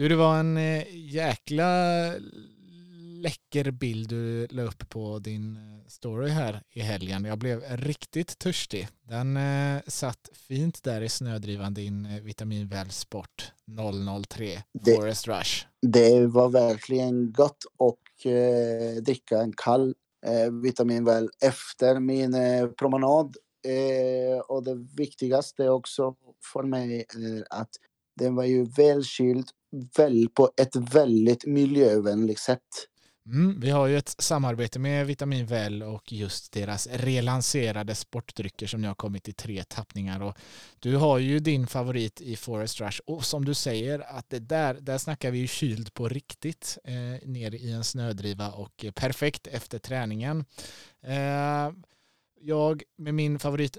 Du, det var en eh, jäkla läcker bild du la upp på din eh, story här i helgen. Jag blev riktigt törstig. Den eh, satt fint där i snödrivan din eh, Vitamin Väl Sport 003 det, Forest Rush. Det var verkligen gott att eh, dricka en kall eh, Vitamin Väl efter min eh, promenad. Eh, och det viktigaste också för mig är att den var ju välkyld väl, på ett väldigt miljövänligt sätt. Mm, vi har ju ett samarbete med Vitamin Väl och just deras relanserade sportdrycker som nu har kommit i tre tappningar. Och du har ju din favorit i Forest Rush och som du säger att det där, där snackar vi ju kyld på riktigt eh, ner i en snödriva och perfekt efter träningen. Eh, jag med min favorit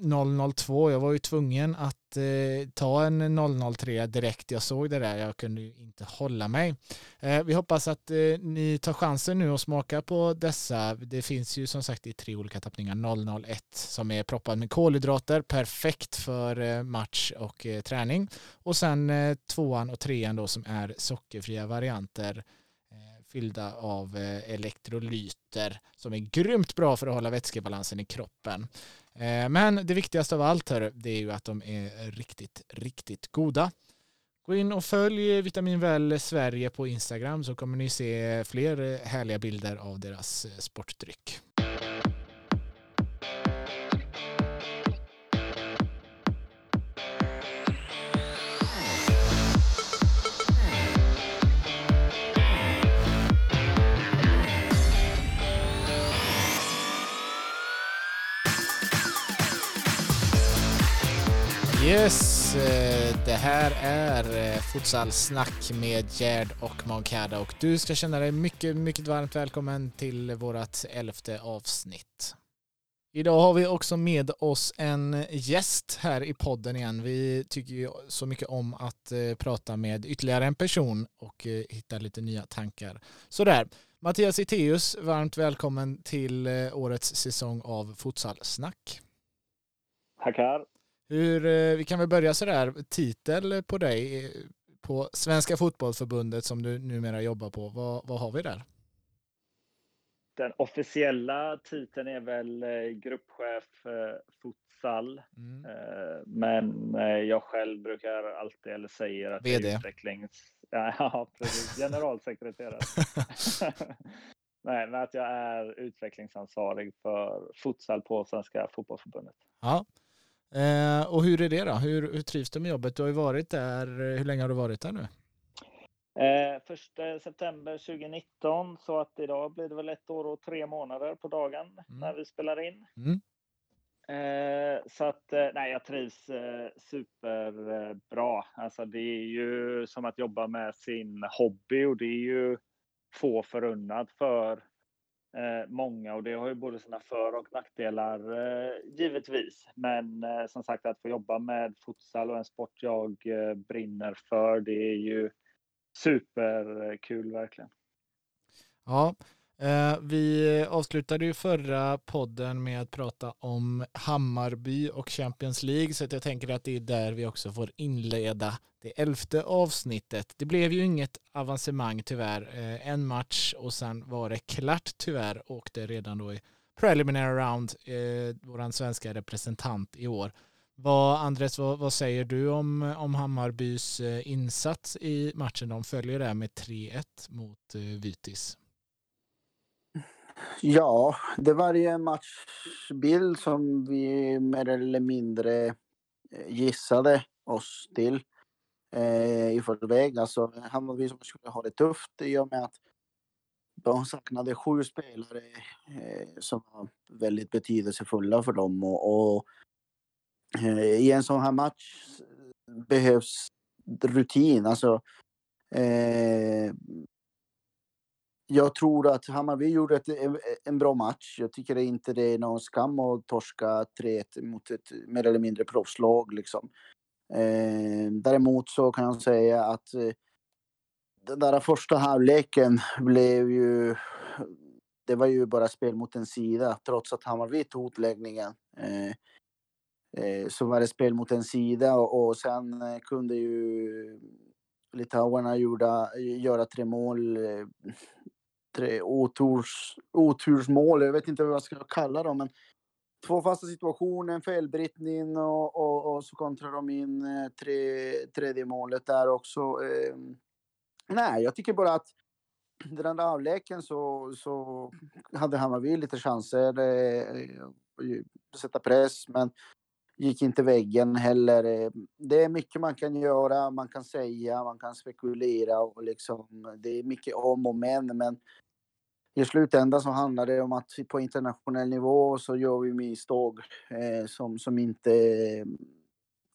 002, jag var ju tvungen att eh, ta en 003 direkt jag såg det där. Jag kunde ju inte hålla mig. Eh, vi hoppas att eh, ni tar chansen nu och smakar på dessa. Det finns ju som sagt i tre olika tappningar. 001 som är proppad med kolhydrater, perfekt för eh, match och eh, träning. Och sen eh, tvåan och trean då som är sockerfria varianter fyllda av eh, elektrolyter som är grymt bra för att hålla vätskebalansen i kroppen. Eh, men det viktigaste av allt här, det är ju att de är riktigt, riktigt goda. Gå in och följ Vitamin Väl Sverige på Instagram så kommer ni se fler eh, härliga bilder av deras sportdryck. Yes, eh, det här är Futsal Futsalsnack med Gerd och Moncada och du ska känna dig mycket, mycket varmt välkommen till vårat elfte avsnitt. Idag har vi också med oss en gäst här i podden igen. Vi tycker ju så mycket om att eh, prata med ytterligare en person och hitta lite nya tankar. Sådär, Mattias Iteus, varmt välkommen till årets säsong av Futsalsnack. Tackar. Hur, eh, vi kan väl börja sådär, titel på dig eh, på Svenska fotbollförbundet som du numera jobbar på. Vad, vad har vi där? Den officiella titeln är väl eh, gruppchef futsal. Mm. Men jag själv brukar alltid, eller säger att VD. jag är utvecklings... Ja, precis. Generalsekreterare. Nej, men att jag är utvecklingsansvarig för futsal på Svenska fotbollförbundet. Ja, Eh, och hur är det då? Hur, hur trivs du med jobbet? Du har ju varit där, hur länge har du varit där nu? Eh, första september 2019, så att idag blir det väl ett år och tre månader på dagen mm. när vi spelar in. Mm. Eh, så att eh, nej, jag trivs eh, superbra. Alltså det är ju som att jobba med sin hobby och det är ju få förunnat för eh, många och det har ju både sina för och nackdelar eh, givetvis. Men eh, som sagt att få jobba med futsal och en sport jag eh, brinner för, det är ju superkul verkligen. Ja, Eh, vi avslutade ju förra podden med att prata om Hammarby och Champions League så att jag tänker att det är där vi också får inleda det elfte avsnittet. Det blev ju inget avancemang tyvärr. Eh, en match och sen var det klart tyvärr åkte redan då i preliminary round eh, vår svenska representant i år. Vad, Andres, vad, vad, säger du om, om Hammarbys eh, insats i matchen? De följer det med 3-1 mot eh, Vytis. Ja, det var ju en matchbild som vi mer eller mindre gissade oss till eh, i förväg. Alltså Hammarby som skulle ha det tufft i och med att de saknade sju spelare eh, som var väldigt betydelsefulla för dem. Och, och eh, i en sån här match eh, behövs rutin. Alltså, eh, jag tror att Hammarby gjorde ett, en bra match. Jag tycker inte det är någon skam att torska 3-1 mot ett mer eller mindre proffslag. Liksom. Eh, däremot så kan jag säga att eh, den där första halvleken blev ju... Det var ju bara spel mot en sida. Trots att Hammarby tog utläggningen eh, eh, så var det spel mot en sida och, och sen eh, kunde ju litauerna gjorda, göra tre mål. Eh, tre oturs, otursmål, jag vet inte vad jag ska kalla dem, men två fasta situationer, en felbrytning och, och, och, så kontrar de in eh, tre, tredje målet där också. Eh, nej, jag tycker bara att den andra avleken så, så hade Hammarby lite chanser eh, eh, att sätta press, men gick inte väggen heller. Eh, det är mycket man kan göra, man kan säga, man kan spekulera och liksom det är mycket om och men, men i slutändan så handlar det om att på internationell nivå så gör vi misstag eh, som, som inte eh,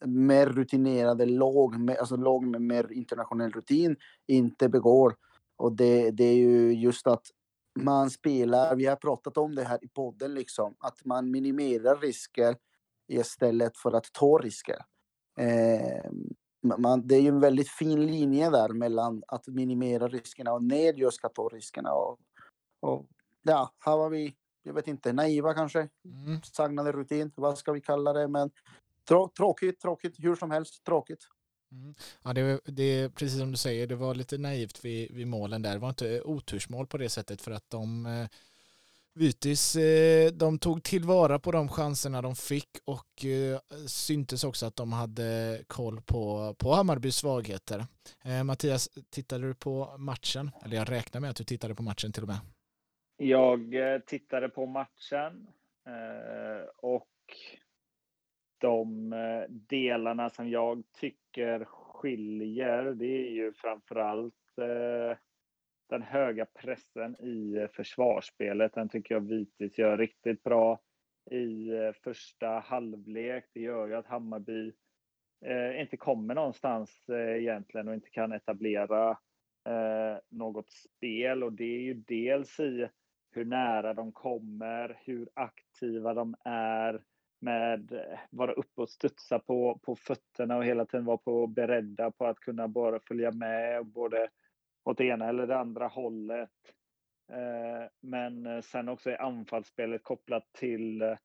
mer rutinerade lag, med, alltså lag med mer internationell rutin inte begår. Och det, det är ju just att man spelar, vi har pratat om det här i podden, liksom, att man minimerar risker istället för att ta risker. Eh, man, det är ju en väldigt fin linje där mellan att minimera riskerna och när jag ska ta riskerna. Och, och ja, här var vi, jag vet inte, naiva kanske. Mm. Sagnade rutin, vad ska vi kalla det? Men trå tråkigt, tråkigt, hur som helst, tråkigt. Mm. Ja, det, det är precis som du säger, det var lite naivt vid, vid målen där. Det var inte otursmål på det sättet för att de eh, Vytis, eh, de tog tillvara på de chanserna de fick och eh, syntes också att de hade koll på, på Hammarbys svagheter. Eh, Mattias, tittade du på matchen? Eller jag räknar med att du tittade på matchen till och med. Jag eh, tittade på matchen eh, och de eh, delarna som jag tycker skiljer, det är ju framförallt den höga pressen i försvarsspelet. Den tycker jag Vitis gör riktigt bra i första halvlek. Det gör ju att Hammarby inte kommer någonstans egentligen och inte kan etablera något spel. Och det är ju dels i hur nära de kommer, hur aktiva de är med eh, vara uppe och studsa på, på fötterna och hela tiden vara på beredda på att kunna bara följa med både åt det ena eller det andra hållet. Eh, men eh, sen också i anfallsspelet kopplat till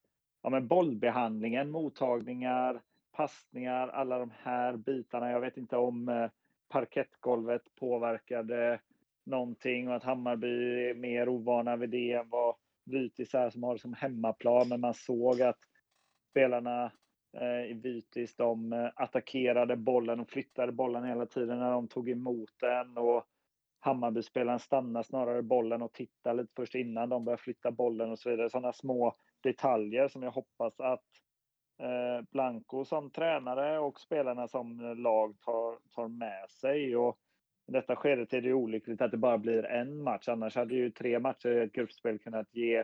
ja, men bollbehandlingen, mottagningar, passningar, alla de här bitarna. Jag vet inte om parkettgolvet påverkade någonting och att Hammarby är mer ovana vid det än vad Vytis är som har det som hemmaplan. Men man såg att spelarna eh, i Vytis, de eh, attackerade bollen och flyttade bollen hela tiden när de tog emot den. Och Hammarbyspelaren stannar snarare bollen och tittar lite först innan de börjar flytta bollen och så vidare. Sådana små detaljer som jag hoppas att eh, Blanco som tränare och spelarna som lag tar, tar med sig. Och i detta skedet är det olyckligt att det bara blir en match. Annars hade ju tre matcher i ett gruppspel kunnat ge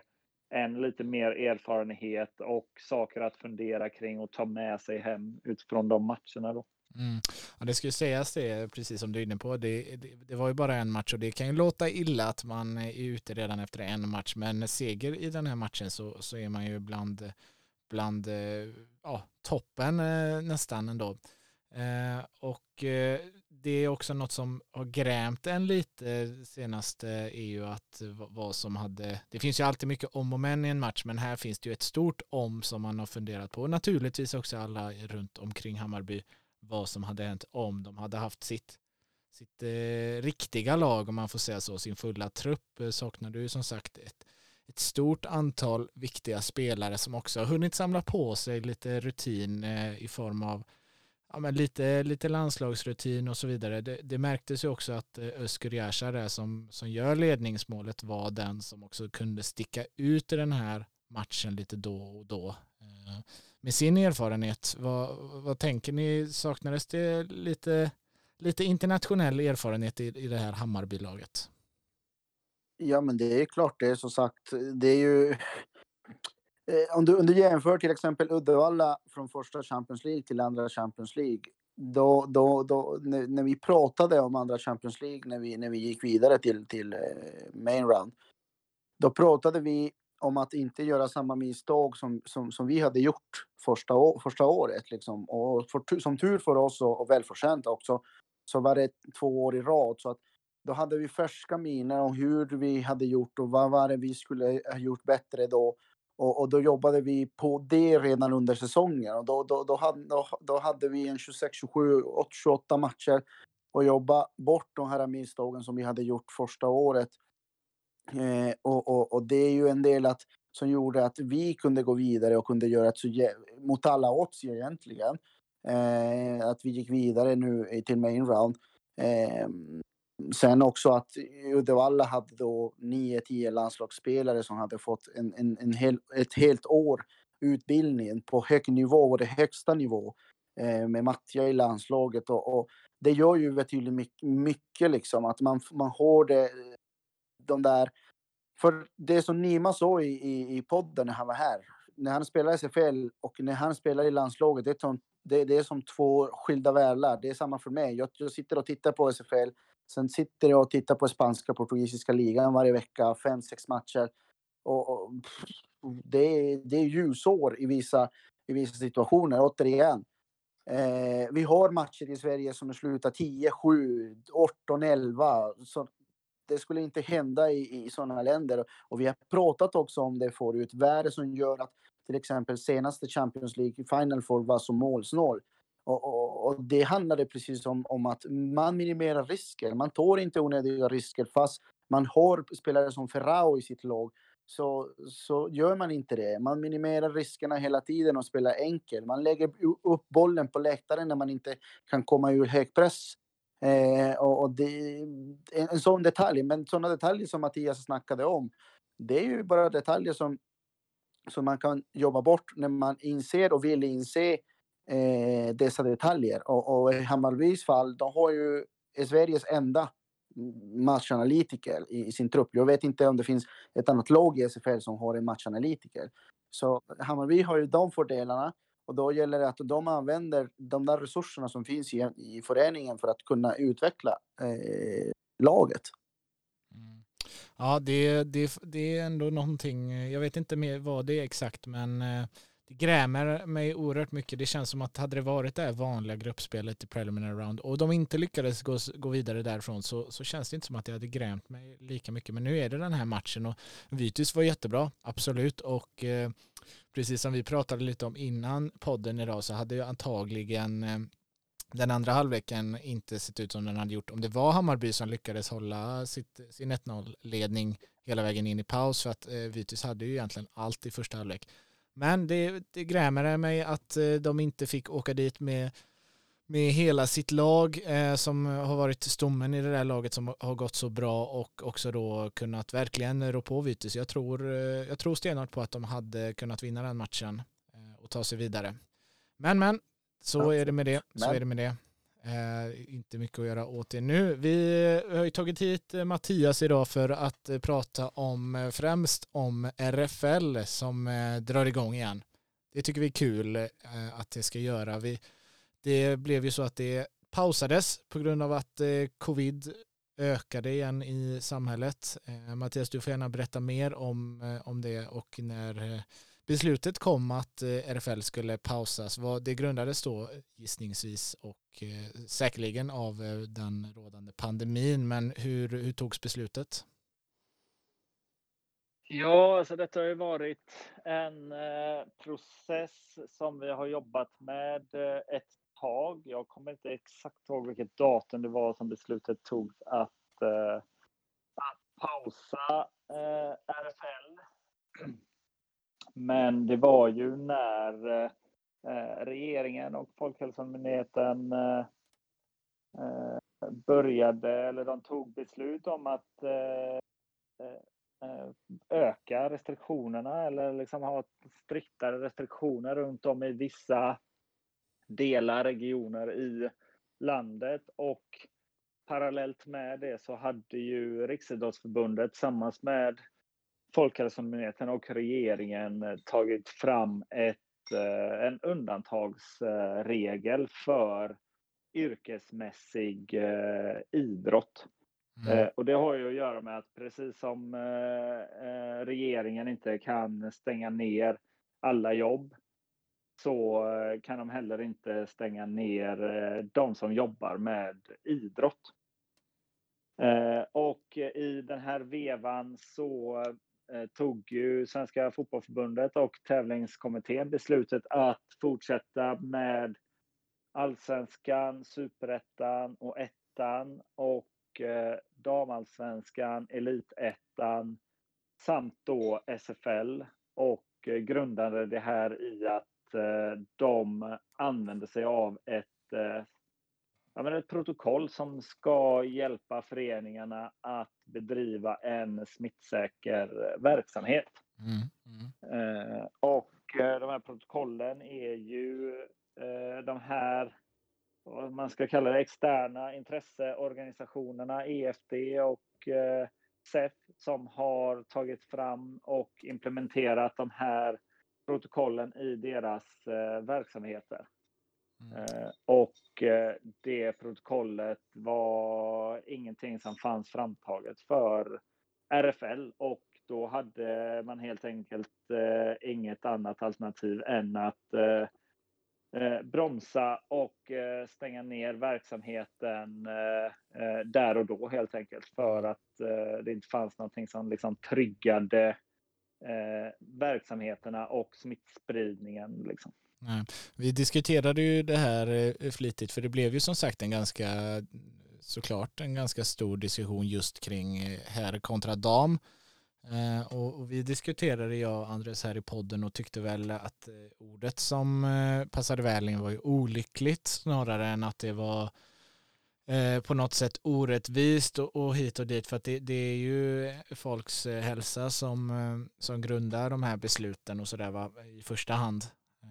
en lite mer erfarenhet och saker att fundera kring och ta med sig hem utifrån de matcherna. Då. Mm. Ja, det ska ju sägas det, precis som du är inne på, det, det, det, var ju bara en match och det kan ju låta illa att man är ute redan efter en match, men seger i den här matchen så, så är man ju bland, bland eh, ja, toppen eh, nästan ändå. Eh, och eh, det är också något som har grämt en lite senaste är ju att vad som hade, det finns ju alltid mycket om och men i en match, men här finns det ju ett stort om som man har funderat på, naturligtvis också alla runt omkring Hammarby vad som hade hänt om de hade haft sitt, sitt eh, riktiga lag, om man får säga så, sin fulla trupp, eh, saknade ju som sagt ett, ett stort antal viktiga spelare som också har hunnit samla på sig lite rutin eh, i form av ja, men lite, lite landslagsrutin och så vidare. Det, det märktes ju också att Özgur Özgür Yaşar som, som gör ledningsmålet var den som också kunde sticka ut i den här matchen lite då och då. Eh, med sin erfarenhet, vad, vad tänker ni? Saknades det lite, lite internationell erfarenhet i, i det här Hammarbylaget? Ja, men det är klart det är som sagt. Det är ju... Eh, om du, om du jämför till exempel Uddevalla från första Champions League till andra Champions League. Då, då, då, när, när vi pratade om andra Champions League, när vi, när vi gick vidare till, till eh, main round. Då pratade vi om att inte göra samma misstag som, som, som vi hade gjort första, första året. Liksom. Och för, som tur för oss och, och välförtjänt också så var det två år i rad. Så att då hade vi färska miner om hur vi hade gjort och vad var det vi skulle ha gjort bättre då. Och, och då jobbade vi på det redan under säsongen. Och då, då, då, hade, då, då hade vi en 26, 27, 28 matcher och jobba bort de här misstagen som vi hade gjort första året. Eh, och, och, och, det är ju en del att, som gjorde att vi kunde gå vidare och kunde göra ett så mot alla odds egentligen. Eh, att vi gick vidare nu till main round. Eh, sen också att Uddevalla hade då 9-10 landslagsspelare som hade fått en, en, en hel, ett helt år utbildning på hög nivå och det högsta nivå eh, med Mattia i landslaget. Och, och, det gör ju betydligt mycket, mycket liksom att man, man har det, de där... För det som Nima sa i, i, i podden när han var här, när han spelar i SFL och när han spelar i landslaget, det är, som, det, det är som två skilda världar. Det är samma för mig. Jag, jag sitter och tittar på SFL, sen sitter jag och tittar på spanska portugisiska ligan varje vecka, fem, sex matcher. Och, och det, är, det är ljusår i vissa, i vissa situationer, återigen. Eh, vi har matcher i Sverige som slutar 10, 7, 18, 11. Så det skulle inte hända i, i sådana länder. Och vi har pratat också om det förut. Vad är det som gör att till exempel senaste Champions League Final Four var så målsnål? Och, och, och, det handlade precis om, om att man minimerar risker. Man tar inte onödiga risker fast man har spelare som Ferrao i sitt lag så, så gör man inte det. Man minimerar riskerna hela tiden och spelar enkel. Man lägger upp bollen på läktaren när man inte kan komma ur hög press. Eh, och, och det, en, en sån detalj, men sådana detaljer som Mattias snackade om, det är ju bara detaljer som, som man kan jobba bort när man inser och vill inse eh, dessa detaljer. Och, och i Hammarbys fall, de har ju Sveriges enda matchanalytiker i, i, sin trupp. Jag vet inte om det finns ett annat lag i SFL som har en matchanalytiker. Så Hammarby har ju de fördelarna och då gäller det att de använder de där resurserna som finns i, i föreningen för att kunna utveckla eh, laget. Ja, det, det, det är ändå någonting, jag vet inte mer vad det är exakt, men eh, det grämer mig oerhört mycket. Det känns som att hade det varit det här vanliga gruppspelet i preliminary round och de inte lyckades gå, gå vidare därifrån så, så känns det inte som att det hade grämt mig lika mycket. Men nu är det den här matchen och Vitus var jättebra, absolut. Och eh, precis som vi pratade lite om innan podden idag så hade ju antagligen eh, den andra halvleken inte sett ut som den hade gjort om det var Hammarby som lyckades hålla sitt, sin 1-0-ledning hela vägen in i paus för att eh, Vitus hade ju egentligen allt i första halvlek. Men det, det grämer mig att eh, de inte fick åka dit med, med hela sitt lag eh, som har varit stommen i det där laget som har gått så bra och också då kunnat verkligen rå på Vitus. Jag tror, eh, jag tror stenhårt på att de hade kunnat vinna den matchen eh, och ta sig vidare. Men men, så är det med det. Så är det med det. Eh, inte mycket att göra åt det nu. Vi har ju tagit hit eh, Mattias idag för att eh, prata om eh, främst om RFL som eh, drar igång igen. Det tycker vi är kul eh, att det ska göra. Vi, det blev ju så att det pausades på grund av att covid ökade igen i samhället. Mattias, du får gärna berätta mer om, om det och när beslutet kom att eh, RFL skulle pausas. Det grundades då eh, gissningsvis och eh, säkerligen av den rådande pandemin. Men hur, hur togs beslutet? Ja, alltså detta har ju varit en process som vi har jobbat med ett tag. Jag kommer inte exakt ihåg vilket datum det var som beslutet togs att, att pausa RFL. Men det var ju när eh, eh regeringen och Folkhälsomyndigheten eh, eh, började, eller de tog beslut om att eh, öka restriktionerna eller liksom ha striktare restriktioner runt om i vissa delar, regioner i landet. Och parallellt med det så hade ju Riksidrottsförbundet tillsammans med Folkhälsomyndigheten och regeringen eh, tagit fram ett, eh, en undantagsregel för yrkesmässig eh, idrott. Mm. Och det har ju att göra med att precis som regeringen inte kan stänga ner alla jobb så kan de heller inte stänga ner de som jobbar med idrott. Och i den här vevan så Eh, tog ju Svenska fotbollförbundet och tävlingskommittén beslutet att fortsätta med allsvenskan, superettan och ettan och eh, damallsvenskan, elitettan samt då SFL och eh, grundade det här i att eh, de använde sig av ett, eh, ja, men ett protokoll som ska hjälpa föreningarna att bedriva en smittsäker verksamhet. Mm, mm. Och de här protokollen är ju de här vad man ska kalla det, externa intresseorganisationerna, EFD och SEF som har tagit fram och implementerat de här protokollen i deras eh, verksamheter. Mm. Eh, och eh, det protokollet var ingenting som fanns framtaget för RFL och då hade man helt enkelt eh, inget annat alternativ än att eh, eh, bromsa och eh, stänga ner verksamheten där och då helt enkelt för att det inte fanns någonting som liksom tryggade verksamheterna och smittspridningen. Liksom. Nej. Vi diskuterade ju det här eh, flitigt för det blev ju som sagt en ganska såklart en ganska stor diskussion just kring eh, herr kontra dam Eh, och, vi diskuterade, jag och Andres här i podden och tyckte väl att eh, ordet som eh, passade väl in var ju olyckligt snarare än att det var eh, på något sätt orättvist och, och, hit och dit för att det, det är ju folks hälsa som, som grundar de här besluten och sådär i första hand.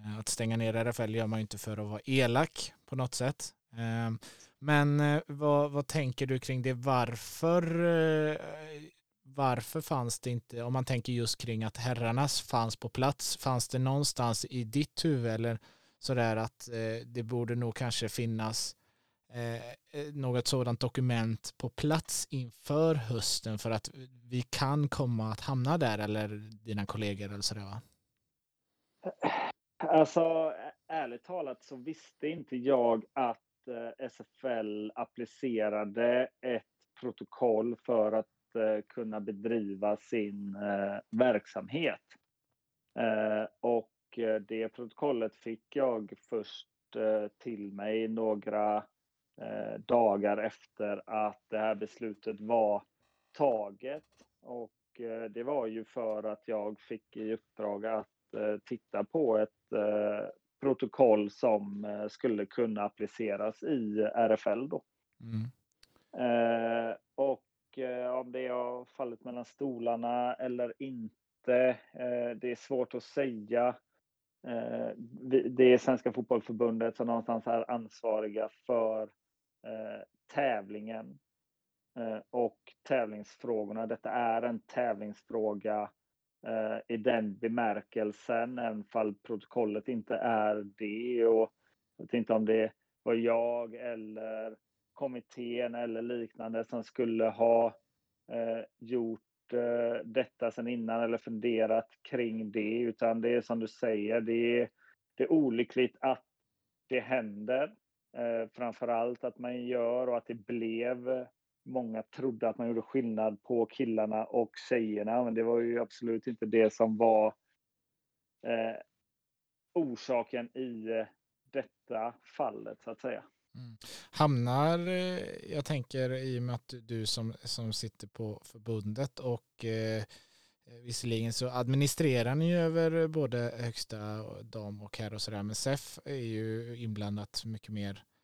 Eh, att stänga ner RFL gör man ju inte för att vara elak på något sätt. Eh, men eh, vad, vad tänker du kring det? Varför varför fanns det inte, om man tänker just kring att herrarnas fanns på plats, fanns det någonstans i ditt huvud eller sådär att det borde nog kanske finnas något sådant dokument på plats inför hösten för att vi kan komma att hamna där eller dina kollegor eller sådär va? Alltså ärligt talat så visste inte jag att eh, SFL applicerade ett protokoll för att eh, kunna bedriva sin eh, verksamhet. Och det protokollet fick jag först till mig några dagar efter att det här beslutet var taget. Och det var ju för att jag fick i uppdrag att titta på ett protokoll som skulle kunna appliceras i RFL. Då. Mm. och Eh, om det har fallit mellan stolarna eller inte. Eh, det är svårt att säga. Eh, det är Svenska Fotbollförbundet som någonstans är ansvariga för tävlingen och tävlingsfrågorna. Detta är en tävlingsfråga Eh, i den bemärkelsen, även fall protokollet inte är det. Och jag vet inte om det var jag eller kommittén eller liknande som skulle ha eh, gjort eh, detta sen innan eller funderat kring det, utan det är som du säger, det är, det är olyckligt att det händer. Eh, framför allt att man gör och att det blev Många trodde att man gjorde skillnad på killarna och tjejerna, men det var ju absolut inte det som var eh, orsaken i eh, detta fallet så att säga. Mm. Hamnar, eh, jag tänker i och med att du som, som sitter på förbundet och eh, eh visserligen så administrerar ni över både högsta dam och herr och sådär men SEF är ju inblandat mycket mer eh,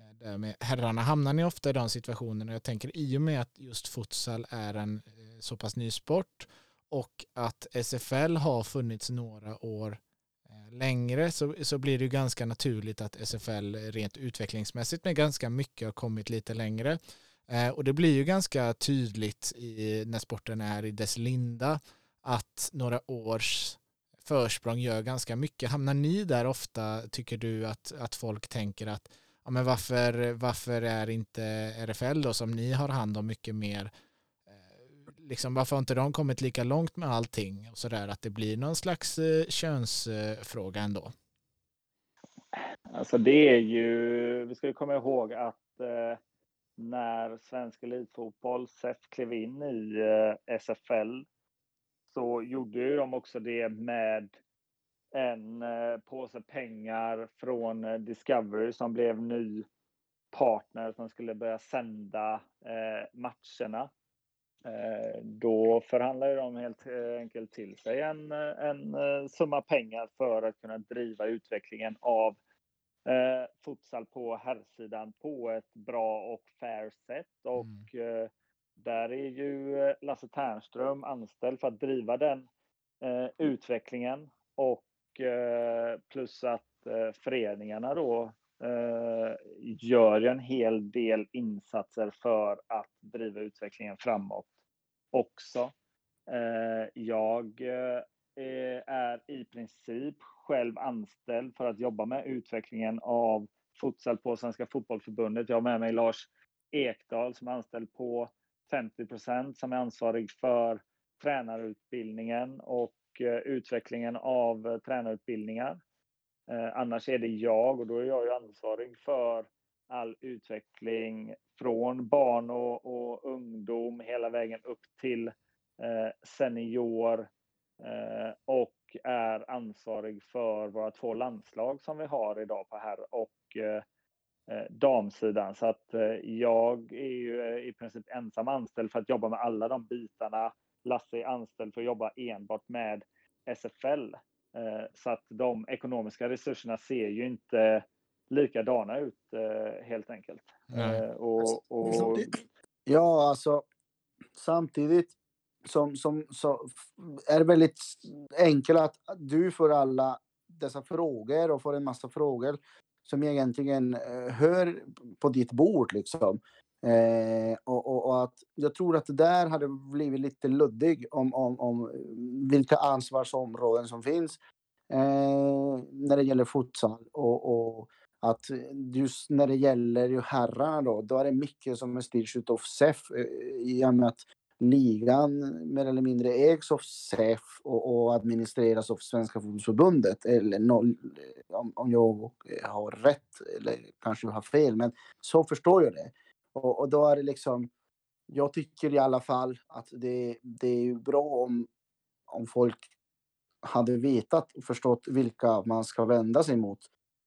Eh, där med herrarna hamnar ni ofta i de situationerna. Jag tänker i och med att just futsal är en eh, så pass ny sport och att SFL har funnits några år eh, längre så, så blir det ju ganska naturligt att SFL rent utvecklingsmässigt med ganska mycket har kommit lite längre. Eh, och det blir ju ganska tydligt i, när sporten är i dess linda att några års försprång gör ganska mycket. Hamnar ni där ofta, tycker du, att, att folk tänker att ja, men varför, varför är inte RFL då, som ni har hand om mycket mer, eh, liksom, varför har inte de kommit lika långt med allting och sådär att det blir någon slags eh, könsfråga ändå? Alltså det är ju, vi ska ju komma ihåg att eh, när svensk elitfotboll SEF klev in i eh, SFL så gjorde ju de också det med en eh, påse pengar från eh, Discovery som blev ny partner som skulle börja sända matcherna. Då förhandlade de helt enkelt till sig en, en summa pengar för att kunna driva utvecklingen av eh, futsal på herrsidan på ett bra och fair sätt. Och mm. eh, där är ju eh, Lasse Ternström anställd för att driva den eh, utvecklingen. Och eh, plus att eh, föreningarna då eh, gör en hel del insatser för att driva utvecklingen framåt också. Eh, jag eh, är i princip själv anställd för att jobba med utvecklingen av futsal på Svenska Fotbollförbundet. Jag har med mig Lars Ekdal som är anställd på 50 procent, som är ansvarig för tränarutbildningen och och eh, utvecklingen av eh, tränarutbildningar. Eh, annars är det jag och då är jag ju ansvarig för all utveckling från barn och, och ungdom hela vägen upp till senior och är ansvarig för våra två landslag som vi har idag på herr och eh, damsidan. Så att eh, jag är ju i princip ensam anställd för att jobba med alla de bitarna. Lasse är anställd för att jobba enbart med SFL. Så att de ekonomiska resurserna ser ju inte likadana ut helt enkelt. Och, och... Ja, alltså samtidigt som, som, är väldigt enkel att du får alla dessa frågor och får en massa frågor som egentligen eh, hör på ditt bord liksom. Eh, och, och, och, att jag tror att det där hade blivit lite luddig om, om, om mm, vilka ansvarsområden som finns eh, när det gäller futsal och, och, att just när det gäller ju herrarna då, då är det mycket som styrs av SEF eh, i och med att ligan mer eller mindre ägs av SEF och, och administreras av Svenska fotbollsförbundet. Eller noll, eh, om, om jag har rätt eller kanske har fel, men så förstår jag det. Och, och då är det liksom, jag tycker i alla fall att det, det är bra om, om folk hade vetat och förstått vilka man ska vända sig mot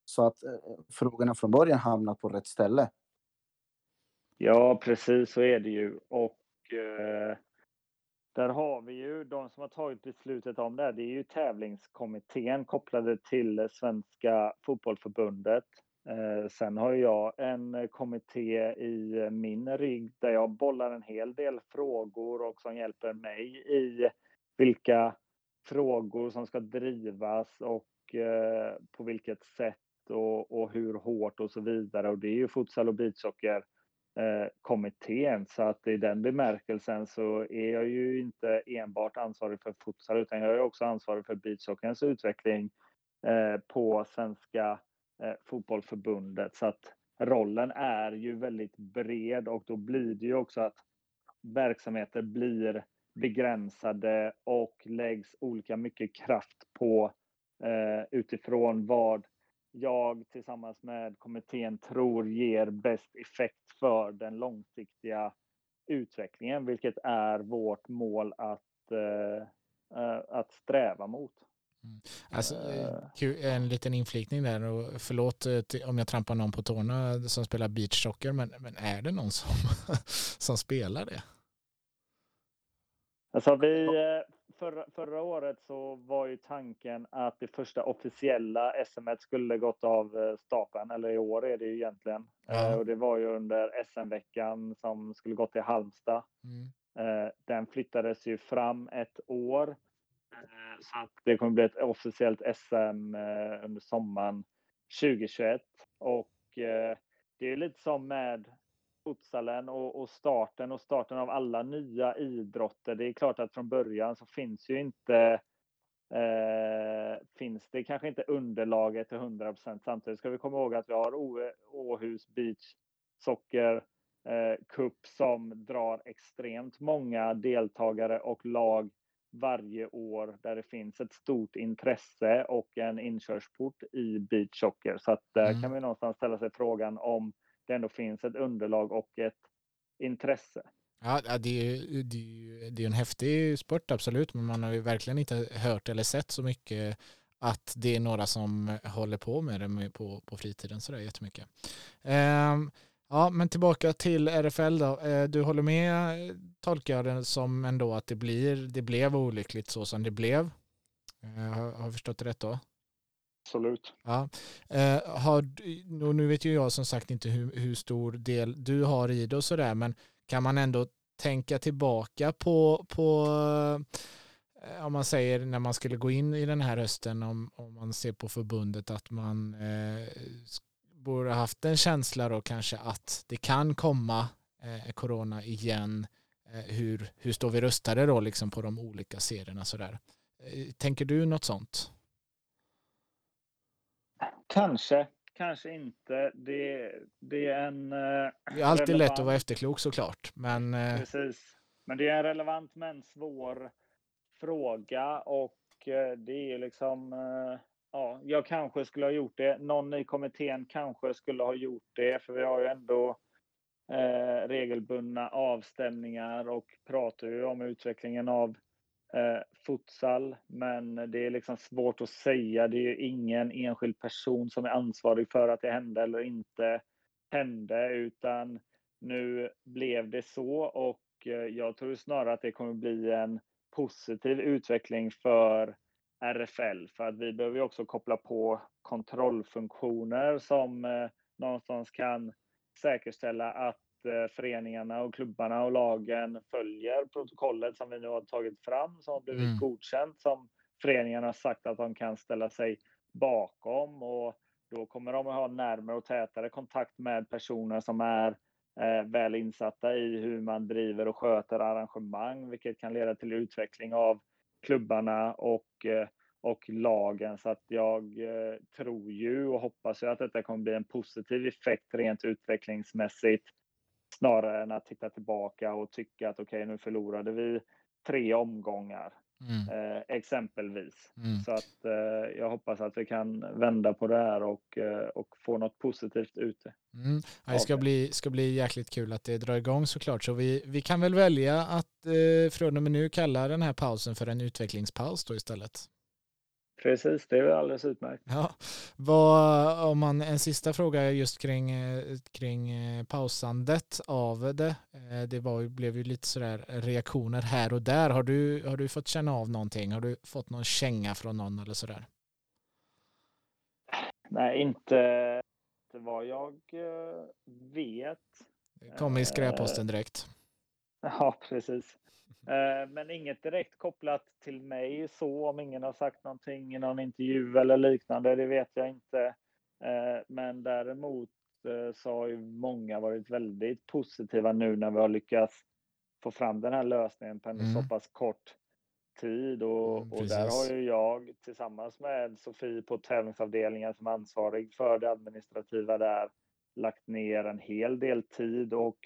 så att eh, frågorna från början hamnar på rätt ställe. Ja, precis så är det ju. Och eh, där har vi ju de som har tagit beslutet om det. Här, det är ju tävlingskommittén kopplade till Svenska fotbollförbundet. Eh, sen har jag en eh, kommitté i eh, min rygg där jag bollar en hel del frågor och som hjälper mig i vilka frågor som ska drivas och eh, på vilket sätt och, och, hur hårt och så vidare. Och det är ju futsal och beachhockey eh, kommittén. Så att i den bemärkelsen så är jag ju inte enbart ansvarig för futsal utan jag är också ansvarig för beachhockeyns utveckling på Svenska eh, fotbollförbundet. Så att rollen är ju väldigt bred och då blir det ju också att verksamheter blir begränsade och läggs olika mycket kraft på eh, utifrån vad jag tillsammans med kommittén tror ger bäst effekt för den långsiktiga utvecklingen, vilket är vårt mål att, eh, eh att sträva mot. Mm. Alltså, eh, en liten inflikning där och förlåt om jag trampar någon på tårna som spelar beachsoccer men, men är det någon som, som spelar det? Alltså vi, förra, förra året så var ju tanken att det första officiella SM skulle gått av eh, stapeln, eller i år är det ju egentligen. Mm. och det var ju under SM-veckan som skulle gått till Halmstad. Mm. Eh, den flyttades ju fram ett år. Eh, så att det kommer bli ett officiellt SM eh, under sommaren 2021. Och eh, det är lite som med futsalen och, och, starten och starten av alla nya idrotter. Det är klart att från början så finns ju inte eh, finns det kanske inte underlaget till 100% Samtidigt ska vi komma ihåg att vi har Åhus Beach Socker eh, Cup som drar extremt många deltagare och lag varje år där det finns ett stort intresse och en inkörsport i beachhockey. Så att där mm. kan vi någonstans ställa sig frågan om det ändå finns ett underlag och ett intresse. Ja, det är ju det är, det är en häftig sport absolut, men man har ju verkligen inte hört eller sett så mycket att det är några som håller på med det på, på fritiden sådär jättemycket. Um, Ja, men tillbaka till RFL då. Eh, du håller med, tolkar jag det som ändå att det, blir, det blev olyckligt så som det blev. Eh, har jag förstått det rätt då? Absolut. Ja. Har, nu vet ju jag som sagt inte hur, hur stor del du har i det och sådär, men kan man ändå tänka tillbaka på, på om man säger när man skulle gå in i den här hösten, om, om man ser på förbundet, att man eh, borde haft en känsla då kanske att det kan komma eh, corona igen. Eh, hur, hur står vi rustade då liksom på de olika serierna sådär? Eh, tänker du något sånt? Kanske, kanske inte. Det, det är en... Eh, det är alltid relevant... lätt att vara efterklok såklart. Men, eh, Precis. Men det är en relevant men svår fråga och eh, det är liksom ja, jag kanske skulle ha gjort det. Någon i kommittén kanske skulle ha gjort det, för vi har ju ändå eh, regelbundna avstämningar och pratar ju om utvecklingen av eh, futsal. Men det är liksom svårt att säga. Det är ju ingen enskild person som är ansvarig för att det hände eller inte hände, utan nu blev det så och eh, jag tror snarare att det kommer bli en positiv utveckling för RFL för att vi behöver ju också koppla på kontrollfunktioner som eh, någonstans kan säkerställa att eh, föreningarna och klubbarna och lagen följer protokollet som vi nu har tagit fram som har blivit mm. godkänt som föreningarna har sagt att de kan ställa sig bakom och då kommer de att ha närmare och tätare kontakt med personer som är eh, väl insatta i hur man driver och sköter arrangemang, vilket kan leda till utveckling av klubbarna och, eh, och lagen. Så att jag eh, tror ju och hoppas ju att detta kommer bli en positiv effekt rent utvecklingsmässigt snarare än att titta tillbaka och tycka att okej, okay, nu förlorade vi tre omgångar. Mm. Eh, exempelvis. Mm. Så att eh, jag hoppas att vi kan vända på det här och, eh, och få något positivt ute. Mm. Ja, det ska bli, ska bli jäkligt kul att det drar igång såklart. Så vi, vi kan väl välja att från och med nu kalla den här pausen för en utvecklingspaus då istället. Precis, det är alldeles utmärkt. Ja. Vad, om man, en sista fråga just kring, eh, kring eh, pausandet av det. Eh, det var, blev ju lite sådär reaktioner här och där. Har du, har du fått känna av någonting? Har du fått någon känga från någon eller sådär? Nej, inte vad jag vet. Det kom i skräpposten direkt. Ja, precis. Eh, men inget direkt kopplat till mig så, om ingen har sagt någonting i någon intervju eller liknande, det vet jag inte. Eh, men däremot eh, så har ju många varit väldigt positiva nu när vi har lyckats få fram den här lösningen på en mm. så pass kort tid och, mm, och där har ju jag tillsammans med Sofie på tävlingsavdelningen som ansvarig för det administrativa där lagt ner en hel del tid och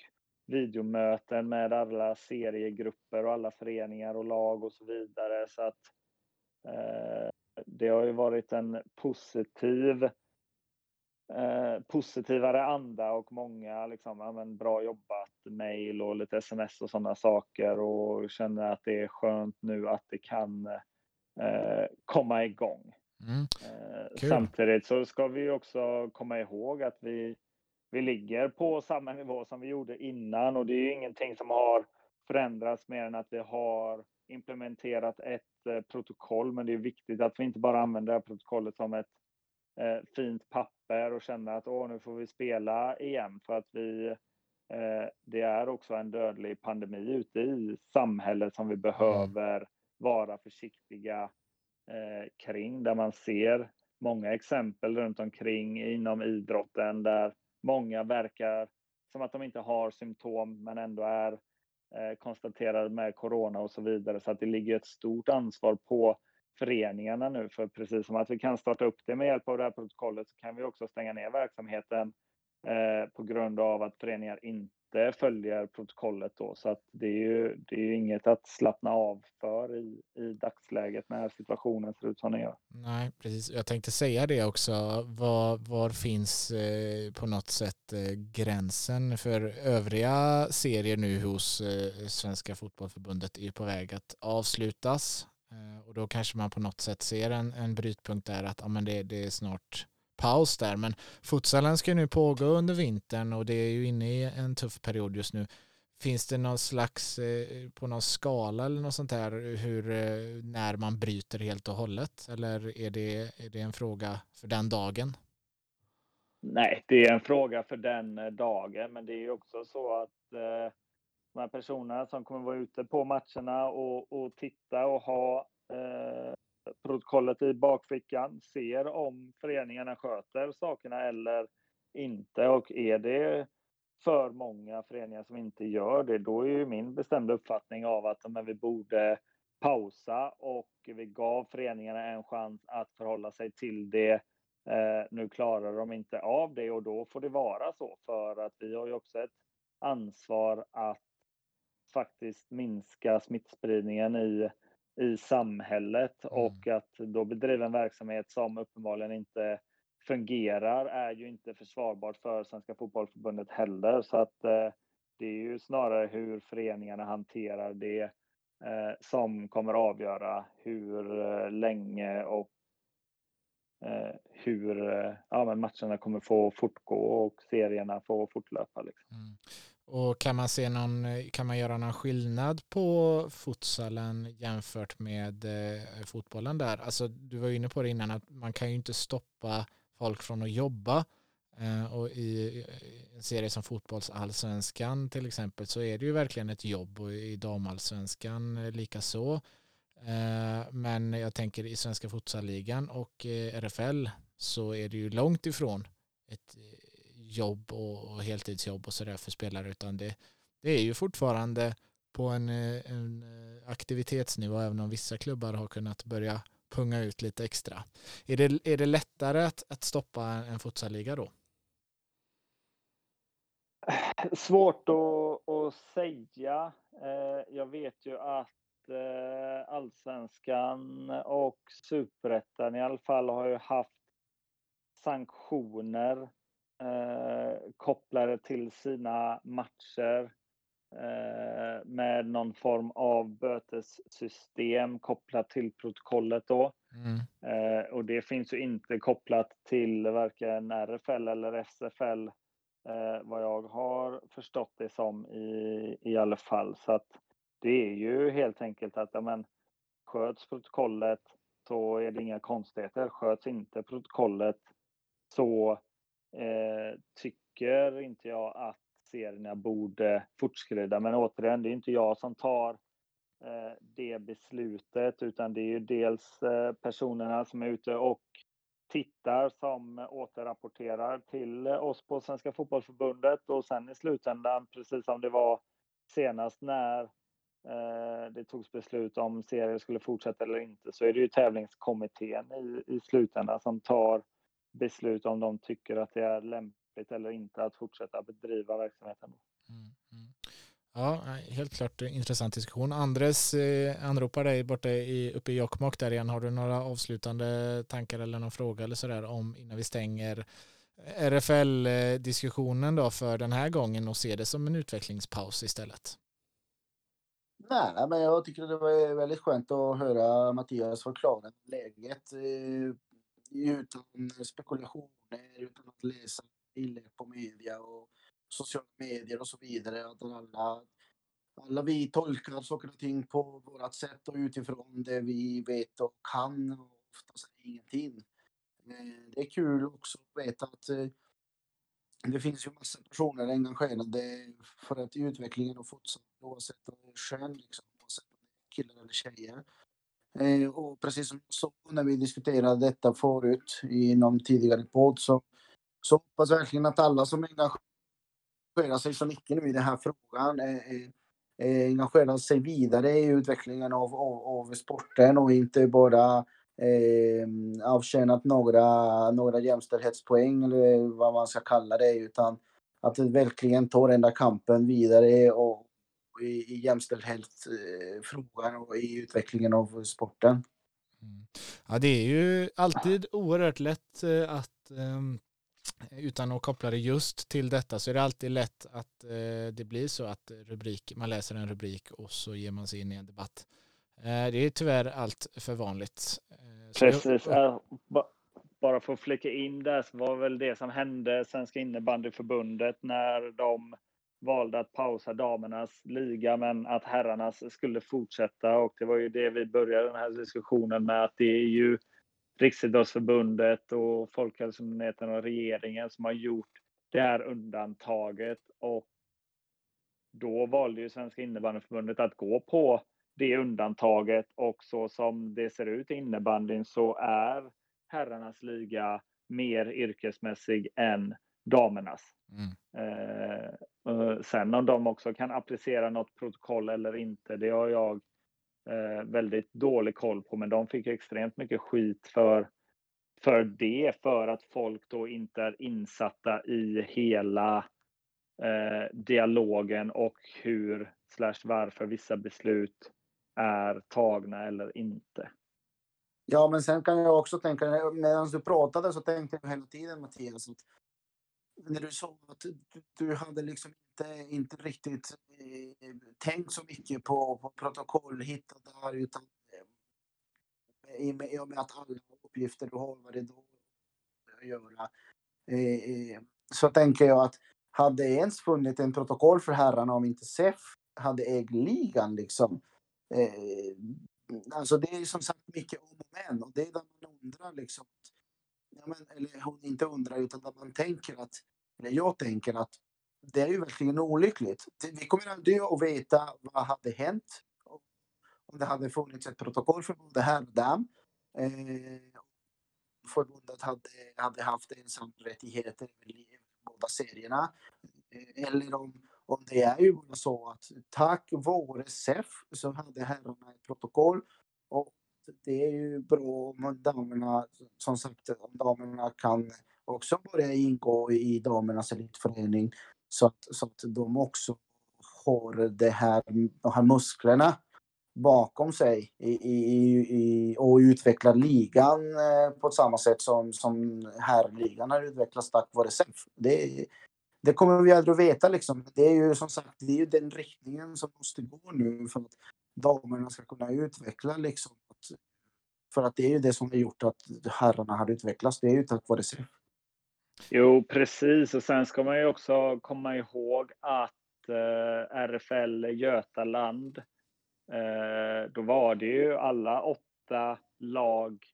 videomöten med alla seriegrupper och alla föreningar och lag och så vidare. Så att eh, det har ju varit en positiv eh, positivare anda och många liksom, ja, men bra jobbat, mail och lite sms och sådana saker och känner att det är skönt nu att det kan eh, komma igång. Mm. Eh, samtidigt så ska vi också komma ihåg att vi vi ligger på samma nivå som vi gjorde innan och det är ingenting som har förändrats mer än att vi har implementerat ett eh, protokoll. Men det är viktigt att vi inte bara använder det här protokollet som ett eh, fint papper och känner att Åh, nu får vi spela igen för att vi eh, det är också en dödlig pandemi ute i samhället som vi mm. behöver vara försiktiga eh, kring där man ser många exempel runt omkring inom idrotten där Många verkar som att de inte har symptom men ändå är eh, konstaterade med corona och så vidare. Så att det ligger ett stort ansvar på föreningarna nu. För precis som att vi kan starta upp det med hjälp av det här protokollet så kan vi också stänga ner verksamheten eh, på grund av att föreningar inte inte följer protokollet då. Så att det är ju det är inget att slappna av för i, i dagsläget när situationen ser ut som den gör. Nej, precis. Jag tänkte säga det också. Var, var finns eh, på något sätt eh, gränsen för övriga serier nu hos eh, Svenska fotbollförbundet är på väg att avslutas. Eh, och då kanske man på något sätt ser en, en brytpunkt där att ja, men det, det är snart paus där. Men futsalen ska nu pågå under vintern och det är ju inne i en tuff period just nu. Finns det någon slags, eh, på någon skala eller något sånt där, hur, eh, när man bryter helt och hållet? Eller är det, är det en fråga för den dagen? Nej, det är en fråga för den eh, dagen, men det är också så att eh, de här personerna som kommer vara ute på matcherna och, och titta och ha eh, protokollet i bakfickan, ser om föreningarna sköter sakerna eller inte. Och är det för många föreningar som inte gör det, då är ju min bestämda uppfattning av att men, vi borde pausa och vi gav föreningarna en chans att förhålla sig till det. Eh, nu klarar de inte av det och då får det vara så för att vi har ju också ett ansvar att faktiskt minska smittspridningen i, i samhället mm. och att då bedriva en verksamhet som uppenbarligen inte fungerar är ju inte försvarbart för Svenska Fotbollförbundet heller. Så att eh, det är ju snarare hur föreningarna hanterar det eh, som kommer avgöra hur eh, länge och eh, hur eh, ja, men matcherna kommer få fortgå och serierna få fortlöpa. Liksom. Mm. Och kan man, se någon, kan man göra någon skillnad på futsalen jämfört med eh, fotbollen där? Alltså, du var inne på det innan att man kan ju inte stoppa folk från att jobba. Eh, och i en serie som fotbollsallsvenskan till exempel så är det ju verkligen ett jobb och i damallsvenskan eh, lika så. Eh, men jag tänker i svenska futsalligan och eh, RFL så är det ju långt ifrån ett jobb och heltidsjobb och sådär för spelare utan det, det är ju fortfarande på en, eh, en eh, aktivitetsnivå även om vissa klubbar har kunnat börja punga ut lite extra. Är det, är det lättare att, att stoppa en futsalliga då? Svårt att, att säga. Eh, jag vet ju att allsvenskan och superettan i alla fall har ju haft sanktioner eh, kopplade till sina matcher Eh, med någon form av bötessystem kopplat till protokollet då. Mm. Eh, och det finns ju inte kopplat till varken RFL eller SFL eh, vad jag har förstått det som i, i alla fall. Så att det är ju helt enkelt att men, sköts protokollet så är det inga konstigheter. Sköts inte protokollet så eh, tycker inte jag att serierna borde fortskrida. Men återigen, det är inte jag som tar eh, det beslutet, utan det är ju dels eh, personerna som är ute och tittar som återrapporterar till oss på Svenska Fotbollförbundet och sen i slutändan, precis som det var senast när eh, det togs beslut om serier skulle fortsätta eller inte, så är det ju tävlingskommittén i, i slutändan som tar beslut om de tycker att det är lämpligt eller inte att fortsätta bedriva verksamheten. Mm, mm. Ja, helt klart intressant diskussion. Andres eh, anropar dig borta i, uppe i Jokkmokk där igen. Har du några avslutande tankar eller någon fråga eller sådär om innan vi stänger RFL-diskussionen då för den här gången och ser det som en utvecklingspaus istället? Nej, men jag tycker det var väldigt skönt att höra Mattias förklara läget eh, utan spekulationer, utan att läsa inlägg på media och sociala medier och så vidare. Att alla, alla vi tolkar saker och ting på vårt sätt och utifrån det vi vet och kan och oftast ingenting. Eh, det är kul också att veta att eh, det finns ju massa personer engagerade för att utvecklingen och fortsatt oavsett kön, liksom, oavsett om det är killar eller tjejer. Eh, och precis som jag sa när vi diskuterade detta förut i någon tidigare podd så så hoppas verkligen att alla som engagerar sig så mycket nu i den här frågan eh, eh, eh, engagerar sig vidare i utvecklingen av, av, av sporten och inte bara eh, avtjänat några, några jämställdhetspoäng eller vad man ska kalla det utan att verkligen tar den där kampen vidare och i, i jämställdhetsfrågan och i utvecklingen av sporten. Mm. Ja, det är ju alltid oerhört lätt eh, att um utan att koppla det just till detta så är det alltid lätt att eh, det blir så att rubrik, man läser en rubrik och så ger man sig in i en debatt. Eh, det är tyvärr allt för vanligt. Precis. Jag... Bara för att flika in där så var väl det som hände Svenska innebandyförbundet när de valde att pausa damernas liga men att herrarnas skulle fortsätta. Och det var ju det vi började den här diskussionen med att det är ju Riksidrottsförbundet och Folkhälsomyndigheten och regeringen som har gjort det här undantaget. Och då valde ju Svenska innebandyförbundet att gå på det undantaget. Och så som det ser ut i innebandyn så är herrarnas liga mer yrkesmässig än damernas. Mm. Eh, sen om de också kan applicera något protokoll eller inte, det har jag eh, väldigt dålig koll på, men de fick extremt mycket skit för, för det, för att folk då inte är insatta i hela eh, dialogen och hur slash varför vissa beslut är tagna eller inte. Ja, men sen kan jag också tänka, medan du pratade så tänkte jag hela tiden Mattias, att när du sa att du, hade liksom inte, inte riktigt eh, tänkt så mycket på, på protokoll, hittat där, utan eh, i, med, i och med att alla uppgifter du har varje då att göra. Eh, eh, så tänker jag att hade ens funnits en protokoll för herrarna om inte SEF hade ägt ligan liksom. Eh, alltså det är som sagt mycket om och men och det är där man undrar liksom. Ja, men, eller hon inte undrar utan att man tänker att, eller jag tänker att det är ju verkligen olyckligt. Vi kommer aldrig att veta vad hade hänt om det hade funnits ett protokoll för både här och dam. Eh, förbundet hade, hade haft ensamrättigheter i båda serierna. Eh, eller om, om det är ju bara så att tack vare SEF så hade herrarna ett protokoll och det är ju bra om damerna, som sagt, om damerna kan också börja ingå i damernas elitförening så att, så att de också har det här, de här musklerna bakom sig i, i, i, och utvecklar ligan eh, på samma sätt som, som herrligan har utvecklats tack vare SEF. Det, det kommer vi aldrig att veta liksom. Det är ju som sagt, det är ju den riktningen som måste gå nu för att damerna ska kunna utveckla liksom. För att det är ju det som har gjort att herrarna har utvecklats. Det är ju tack vare SEF. Jo, precis. Och sen ska man ju också komma ihåg att eh, RFL Götaland, eh, då var det ju alla åtta lag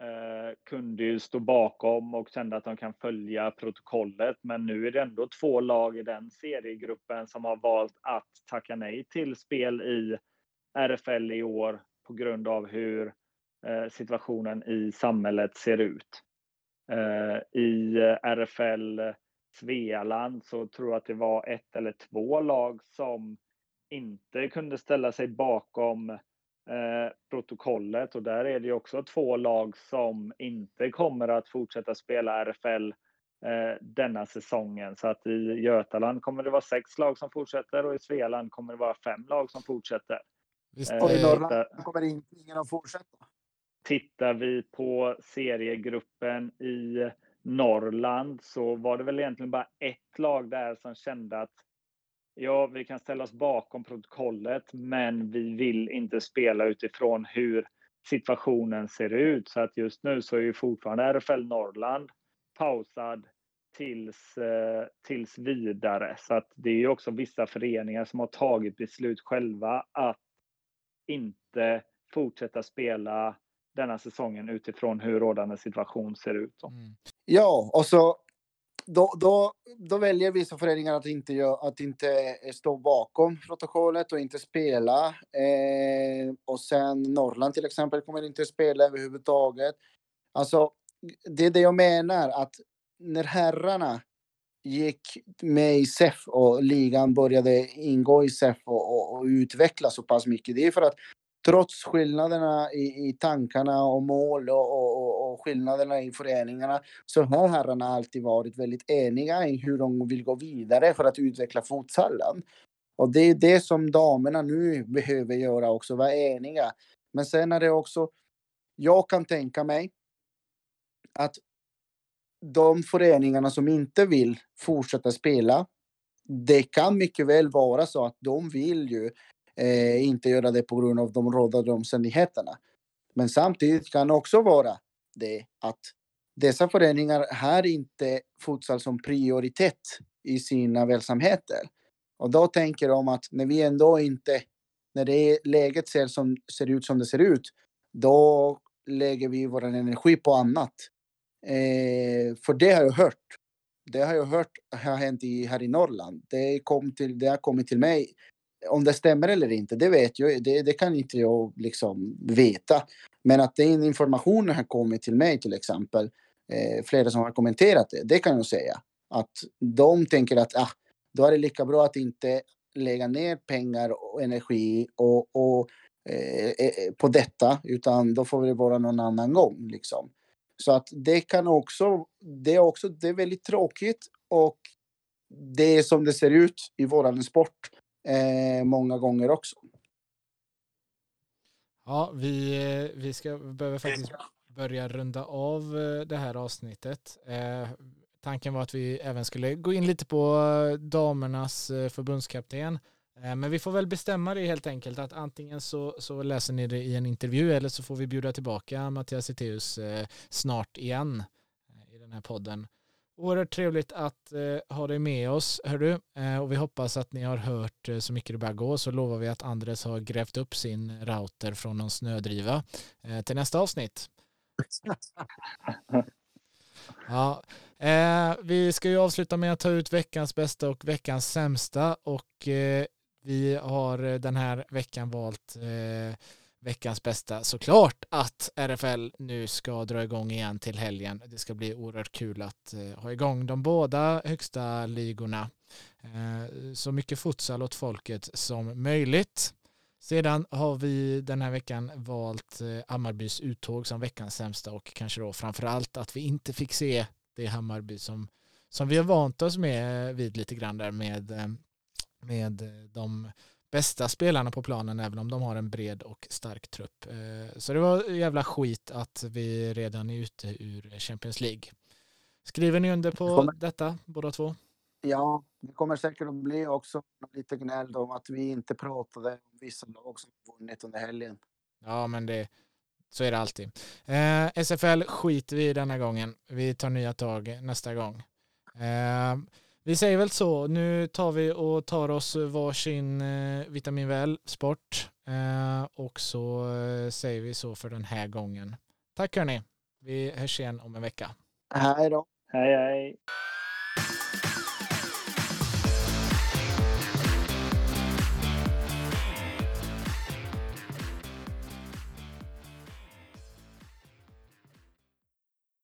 eh, kunde ju stå bakom och kände att de kan följa protokollet. Men nu är det ändå två lag i den seriegruppen som har valt att tacka nej till spel i RFL i år på grund av hur eh, situationen i samhället ser ut. Eh, I RFL Svealand så tror jag att det var ett eller två lag som inte kunde ställa sig bakom eh, protokollet och där är det också två lag som inte kommer att fortsätta spela RFL denna säsongen. Så att i Götaland kommer det vara sex lag som fortsätter och i Svealand kommer det vara fem lag som fortsätter. Visst, och i Norrland kommer ingen att fortsätta. Tittar vi på seriegruppen i Norrland så var det väl egentligen bara ett lag där som kände att ja, vi kan ställa oss bakom protokollet, men vi vill inte spela utifrån hur situationen ser ut. Så att just nu så är ju fortfarande RFL Norrland pausad tills, eh, tills vidare. Så att det är ju också vissa föreningar som har tagit beslut själva att inte fortsätta spela denna säsongen utifrån hur rådande situation ser ut. Mm. Ja, och så då, då, då väljer vissa föreningar att inte, gör, att inte stå bakom protokollet och inte spela. Eh, och sen Norrland till exempel kommer inte spela överhuvudtaget. Alltså, det är det jag menar att när herrarna gick med i SEF och ligan började ingå i SEF och, och, och utvecklas så pass mycket. Det är för att trots skillnaderna i, i tankarna och mål och, och, och, skillnaderna i föreningarna så har herrarna alltid varit väldigt eniga i hur de vill gå vidare för att utveckla fotsallen. Och det är det som damerna nu behöver göra också, vara eniga. Men sen är det också, jag kan tänka mig att de föreningarna som inte vill fortsätta spela, det kan mycket väl vara så att de vill ju eh, inte göra det på grund av de rådande omständigheterna. Men samtidigt kan det också vara det att dessa föreningar har inte futsal som prioritet i sina verksamheter. Och då tänker de att när vi ändå inte, när det läget ser, som, ser ut som det ser ut, då lägger vi vår energi på annat. Eh, för det har jag hört. Det har jag hört har hänt i, här i Norrland. Det, kom till, det har kommit till mig. Om det stämmer eller inte, det vet jag det, det kan inte jag liksom veta. Men att den informationen har kommit till mig till exempel, eh, flera som har kommenterat det, det kan jag säga. Att de tänker att ah, då är det lika bra att inte lägga ner pengar och energi och, och eh, eh på detta, utan då får det vara någon annan gång. Liksom. Så att det kan också, det är också, det är väldigt tråkigt och det är som det ser ut i våran sport eh, många gånger också. Ja, vi, eh, vi ska, behöver faktiskt börja runda av eh, det här avsnittet. Eh, tanken var att vi även skulle gå in lite på eh, damernas förbundskapten. Men vi får väl bestämma det helt enkelt att antingen så, så läser ni det i en intervju eller så får vi bjuda tillbaka Mattias Eteus snart igen i den här podden. Oerhört trevligt att eh, ha dig med oss, hör du. Eh, och vi hoppas att ni har hört eh, så mycket det bara går. Så lovar vi att Andres har grävt upp sin router från någon snödriva eh, till nästa avsnitt. ja, eh, vi ska ju avsluta med att ta ut veckans bästa och veckans sämsta. Och eh, vi har eh, den här veckan valt eh, veckans bästa såklart att RFL nu ska dra igång igen till helgen. Det ska bli oerhört kul att eh, ha igång de båda högsta ligorna. Eh, så mycket futsal åt folket som möjligt. Sedan har vi den här veckan valt eh, Hammarbys uttåg som veckans sämsta och kanske då framför allt att vi inte fick se det Hammarby som, som vi har vant oss med vid lite grann där med, med de bästa spelarna på planen även om de har en bred och stark trupp. Eh, så det var jävla skit att vi redan är ute ur Champions League. Skriver ni under på kommer... detta båda två? Ja, det kommer säkert att bli också lite gnäll om att vi inte pratade om vissa lag som vunnit under helgen. Ja, men det, så är det alltid. Eh, SFL skiter vi i denna gången. Vi tar nya tag nästa gång. Eh, vi säger väl så, nu tar vi och tar oss varsin eh, Vitamin Väl Sport eh, och så eh, säger vi så för den här gången. Tack hörni, vi hörs igen om en vecka. Hej då. Hej hej.